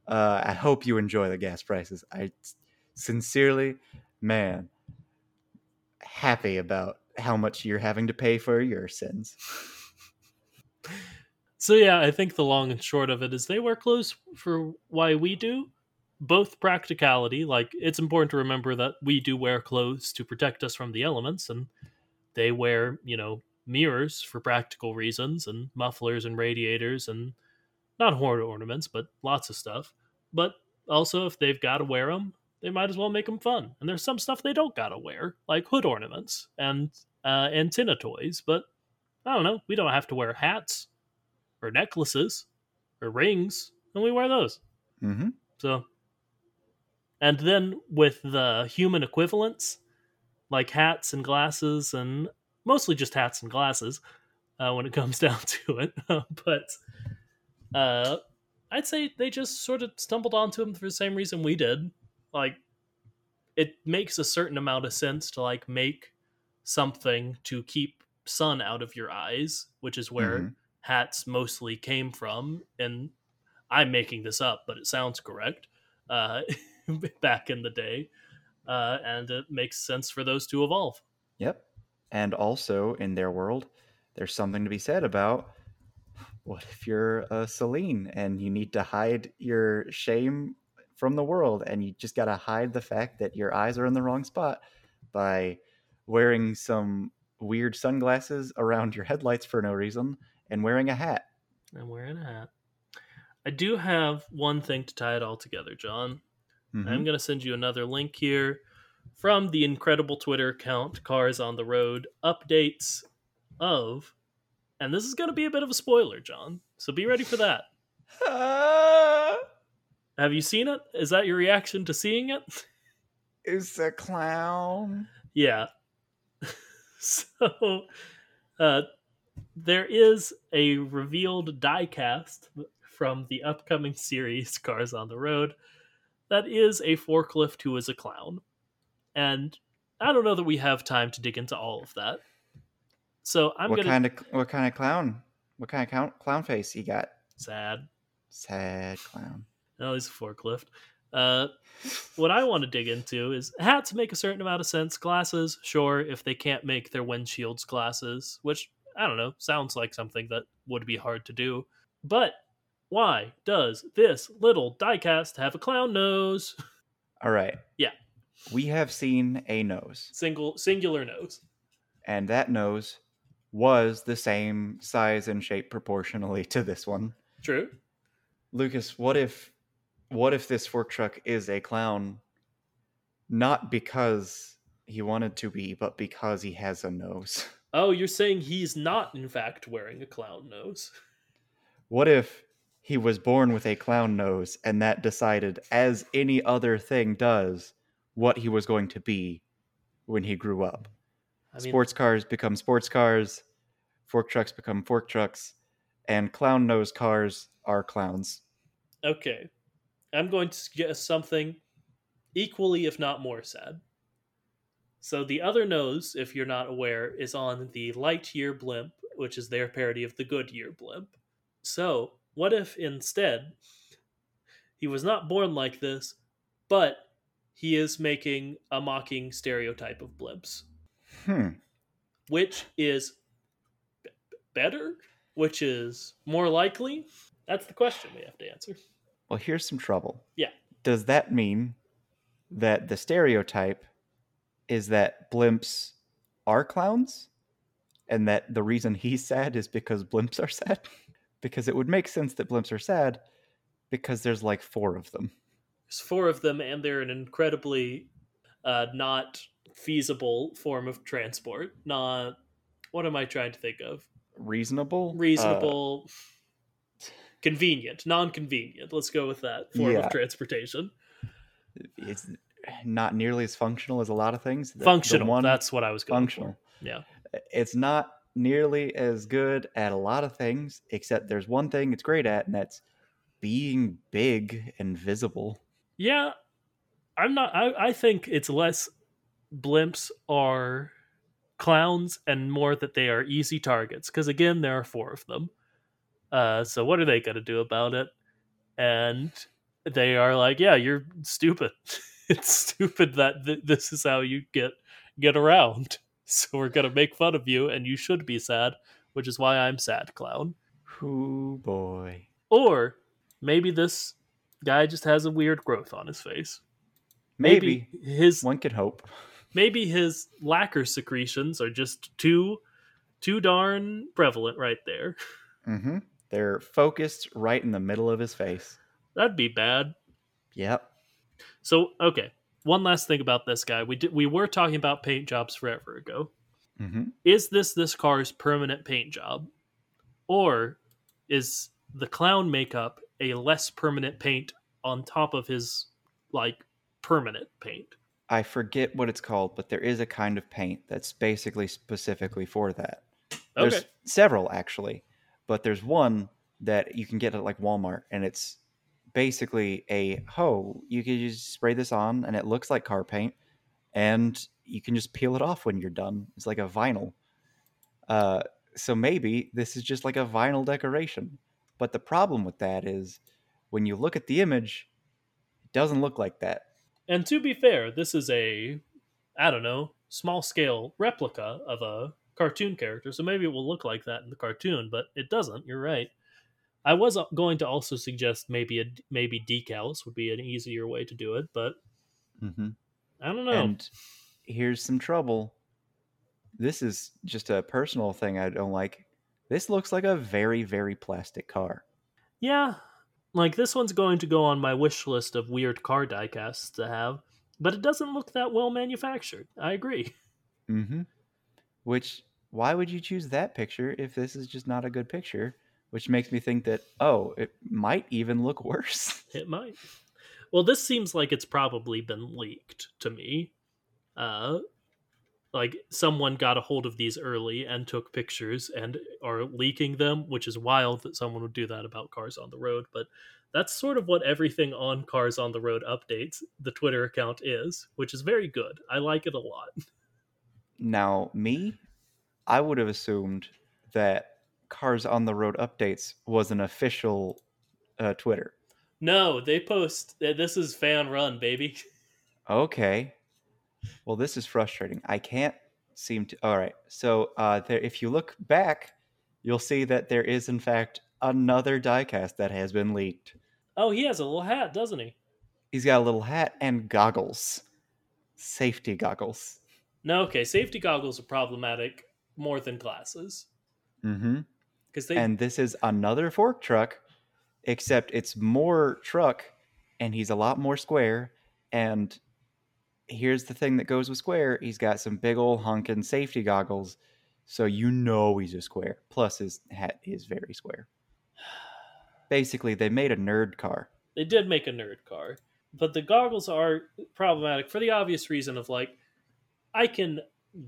uh, I hope you enjoy the gas prices. I Sincerely, man, happy about how much you're having to pay for your sins. [laughs] So yeah, I think the long and short of it is they wear clothes for why we do. Both practicality, like it's important to remember that we do wear clothes to protect us from the elements, and they wear, you know, mirrors for practical reasons, and mufflers and radiators, and not horn ornaments, but lots of stuff. But also, if they've got to wear them, they might as well make them fun. And there's some stuff they don't got to wear, like hood ornaments and uh, antenna toys. But I don't know, we don't have to wear hats or necklaces or rings, and we wear those. Mm-hmm. So, and then with the human equivalents, like hats and glasses, and mostly just hats and glasses, uh, when it [laughs] comes down to it. [laughs] but uh, I'd say they just sort of stumbled onto them for the same reason we did. Like, it makes a certain amount of sense to like make something to keep sun out of your eyes, which is where Mhm. Hats mostly came from. And I'm making this up, but it sounds correct. Uh, [laughs] back in the day, uh, and it makes sense for those to evolve. Yep. And also in their world, there's something to be said about what if you're a Celine and you need to hide your shame from the world and you just got to hide the fact that your eyes are in the wrong spot by wearing some weird sunglasses around your headlights for no reason and wearing a hat. I'm wearing a hat. I do have one thing to tie it all together, John. Mhm. I'm going to send you another link here from the incredible Twitter account Cars on the Road updates of, and this is going to be a bit of a spoiler, John. So be ready for that. [laughs] Have you seen it? Is that your reaction to seeing it? it's a clown. yeah. [laughs] so uh, there is a revealed diecast from the upcoming series Cars on the Road that is a forklift who is a clown. And I don't know that we have time to dig into all of that. So I'm what gonna kind of what kind of clown? What kind of clown, clown face he got? sad. Sad clown. No, he's a forklift. Uh, what I want to dig into is hats make a certain amount of sense. Glasses, sure, if they can't make their windshields glasses, which I don't know, sounds like something that would be hard to do. But why does this little diecast have a clown nose? [laughs] All right. Yeah. We have seen a nose, Single singular nose. and that nose was the same size and shape proportionally to this one. True. Lucas, what if what if this fork truck is a clown not because he wanted to be, but because he has a nose? [laughs] Oh, you're saying he's not in fact wearing a clown nose. [laughs] What if he was born with a clown nose and that decided, as any other thing does, what he was going to be when he grew up? I mean, sports cars become sports cars, fork trucks become fork trucks, and clown nose cars are clowns. Okay. I'm going to suggest something equally, if not more sad. So the other nose, if you're not aware, is on the Lightyear blimp, which is their parody of the Goodyear blimp. So, what if instead he was not born like this, but he is making a mocking stereotype of blimps, Hmm. which is b- better, which is more likely? That's the question we have to answer. Well, here's some trouble. Yeah. Does that mean that the stereotype is that blimps are clowns? And that the reason he's [laughs] sad is because blimps are sad? [laughs] because it would make sense that blimps are sad because there's like four of them. There's four of them, and they're an incredibly uh, not feasible form of transport. Not what am I trying to think of? Reasonable? Uh, Reasonable, convenient, non-convenient. Let's go with that form Yeah. of transportation. it's not nearly as functional as a lot of things. The- the functional. one- That's what I was going functional. for. Yeah. It's not nearly as good at a lot of things, except there's one thing it's great at, and that's being big and visible. Yeah, I'm not. I, I think it's less blimps are clowns and more that they are easy targets. Because again, there are four of them. Uh, so what are they going to do about it? And they are like, "Yeah, you're stupid. [laughs] it's stupid that th- this is how you get get around. [laughs] So we're gonna make fun of you, and you should be sad, which is why I'm sad, clown. Ooh boy. Or maybe this guy just has a weird growth on his face. Maybe, his one could hope. maybe his lacquer secretions are just too too darn prevalent right there. Mm-hmm. They're focused right in the middle of his face. That'd be bad. Yep. So okay, one last thing about this guy. We did we were talking about paint jobs forever ago. Mm-hmm. Is this this car's permanent paint job, or is the clown makeup a less permanent paint on top of his like permanent paint? I forget what it's called, but there is a kind of paint that's basically specifically for that. There's several actually, but there's one that you can get at like Walmart, and it's basically a hoe. You can just spray this on, and it looks like car paint, and you can just peel it off when you're done. It's like a vinyl. Uh, so maybe this is just like a vinyl decoration. But the problem with that is when you look at the image, it doesn't look like that. And to be fair, this is a, I don't know, small scale replica of a cartoon character, so maybe it will look like that in the cartoon, but it doesn't. You're right. I was uh, going to also suggest maybe a maybe decals would be an easier way to do it, but Mm-hmm. I don't know. And here's some trouble. This is just a personal thing I don't like. This looks like a very, very plastic car. yeah, like this one's going to go on my wish list of weird car diecasts to have, but it doesn't look that well manufactured. I agree. Mm-hmm. Which, why would you choose that picture if this is just not a good picture? Which makes me think that, oh, it might even look worse. [laughs] It might. Well, this seems like it's probably been leaked to me. Uh, like someone got a hold of these early and took pictures and are leaking them, which is wild that someone would do that about Cars on the Road. But that's sort of what everything on Cars on the Road updates the Twitter account is, which is very good. I like it a lot. Now, me, I would have assumed that Cars on the Road updates was an official uh, Twitter. No, they post. This is fan run, baby. [laughs] Okay. Well, this is frustrating. I can't seem to. All right. So, uh, there, if you look back, you'll see that there is, in fact, another diecast that has been leaked. Oh, he has a little hat, doesn't he? He's got a little hat and goggles, safety goggles. No, okay. Safety goggles are problematic more than glasses Mm-hmm. Because they And this is another fork truck, except it's more truck, and he's a lot more square. And here's the thing that goes with square: he's got some big old honking safety goggles, so you know he's a square. Plus, his hat is very square. [sighs] Basically, they made a nerd car. they did make a nerd car, but the goggles are problematic for the obvious reason of like, I can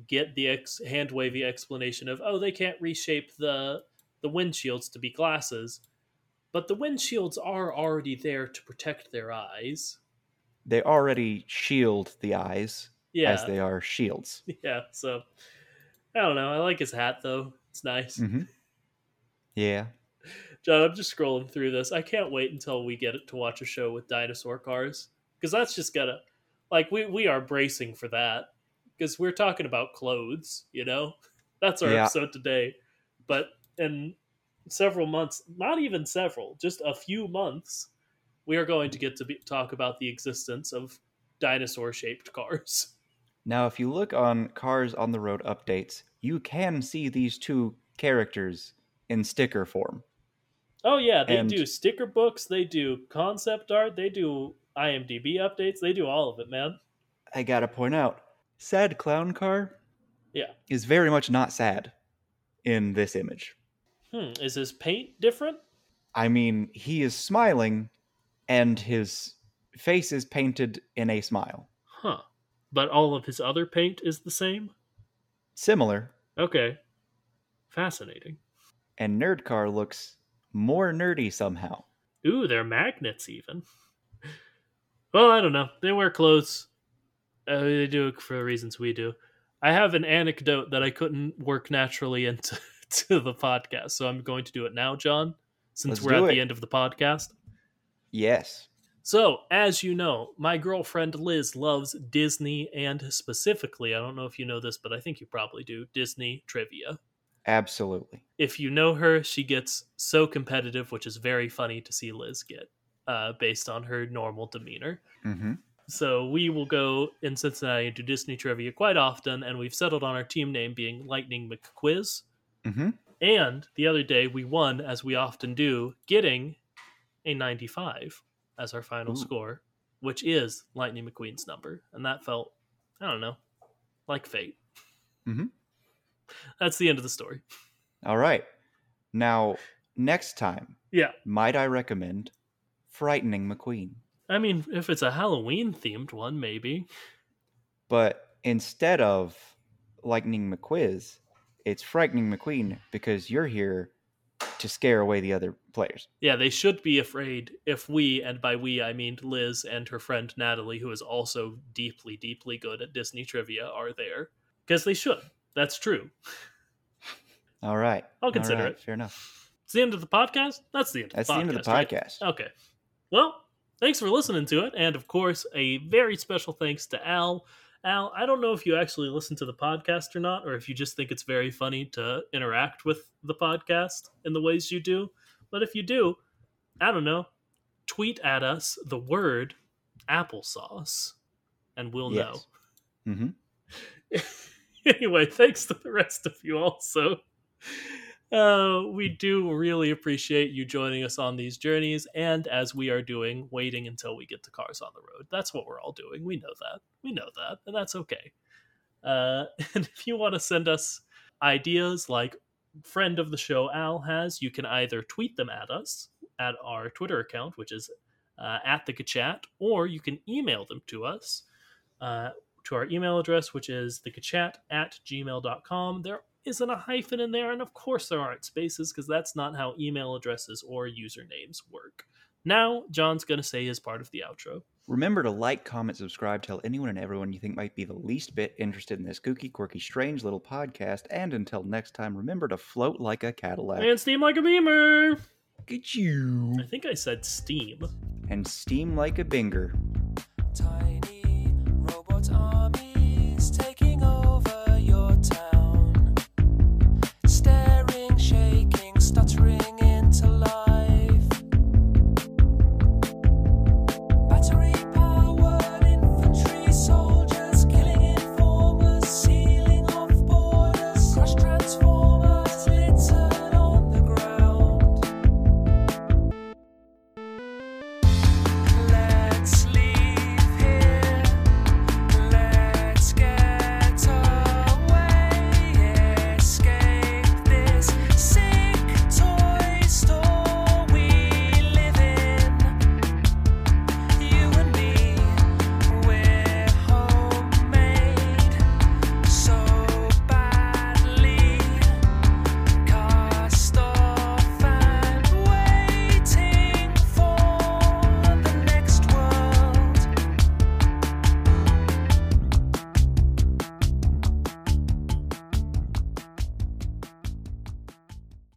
get the ex- hand wavy explanation of oh they can't reshape the the windshields to be glasses, but the windshields are already there to protect their eyes. They already shield the eyes Yeah, as they are shields. [laughs] yeah. So I don't know. I like his hat though. It's nice. hmm Yeah. John, I'm just scrolling through this. I can't wait until we get to watch a show with dinosaur cars because that's just gonna like we we are bracing for that because we're talking about clothes. You know, that's our Yeah. episode today. But in several months, not even several, just a few months, we are going to get to be, talk about the existence of dinosaur shaped cars. Now, if you look on Cars on the Road updates, you can see these two characters in sticker form. Oh yeah, they And- do sticker books, they do concept art, they do IMDb updates, they do all of it, man. I gotta point out, sad clown car Yeah. is very much not sad in this image. Hmm, is his paint different? I mean, he is smiling, and his face is painted in a smile. Huh. But all of his other paint is the same? Similar, Okay. Fascinating. and Nerd Car looks more nerdy somehow. Ooh, they're magnets even. [laughs] Well, I don't know. They wear clothes. Uh, they do it for the reasons we do. I have an anecdote that I couldn't work naturally into [laughs] to the podcast, so I'm going to do it now, John, since Let's we're at it. the end of the podcast. Yes. So, as you know, my girlfriend Liz loves Disney and specifically, I don't know if you know this, but I think you probably do, Disney trivia. Absolutely. If you know her, she gets so competitive, which is very funny to see Liz get uh, based on her normal demeanor. Mm-hmm. So we will go in Cincinnati to Disney trivia quite often, and we've settled on our team name being Lightning McQuiz. Mm-hmm. And the other day we won, as we often do, getting a 95 as our final Ooh. score, which is Lightning McQueen's number. And that felt, I don't know, like fate. Mm-hmm. That's the end of the story. All right. Now, next time, Yeah. might I recommend Frightening McQueen? I mean, if it's a Halloween themed one, maybe. But instead of Lightning McQuiz, it's Frightening McQueen because you're here to scare away the other players. Yeah, they should be afraid if we, and by we I mean Liz and her friend Natalie, who is also deeply, deeply good at Disney trivia, are there. Because they should. That's true. All right. I'll consider right, it. Fair enough. It's the end of the podcast? That's the end of That's the the podcast. end of the right? podcast. Okay. Well, thanks for listening to it. And of course, a very special thanks to Al. Al, I don't know if you actually listen to the podcast or not, or if you just think it's very funny to interact with the podcast in the ways you do. But if you do, I don't know, tweet at us the word applesauce, and we'll Yes. Mm-hmm. know. [laughs] anyway, thanks to the rest of you also. Uh, we do really appreciate you joining us on these journeys, and as we are doing, waiting until we get the cars on the road. That's what we're all doing. We know that. We know that, and that's okay. Uh, [laughs] and if you want to send us ideas like friend of the show Al has, you can either tweet them at us at our Twitter account, which is uh, at the Kachat, or you can email them to us uh, to our email address, which is thekachat at gmail.com. There isn't a hyphen in there, and of course there aren't spaces because that's not how email addresses or usernames work. Now, John's going to say his part of the outro. Remember to like, comment, subscribe, tell anyone and everyone you think might be the least bit interested in this kooky, quirky, strange little podcast. And until next time, remember to float like a Cadillac. And steam like a beamer! Get you. I think I said steam. And steam like a binger.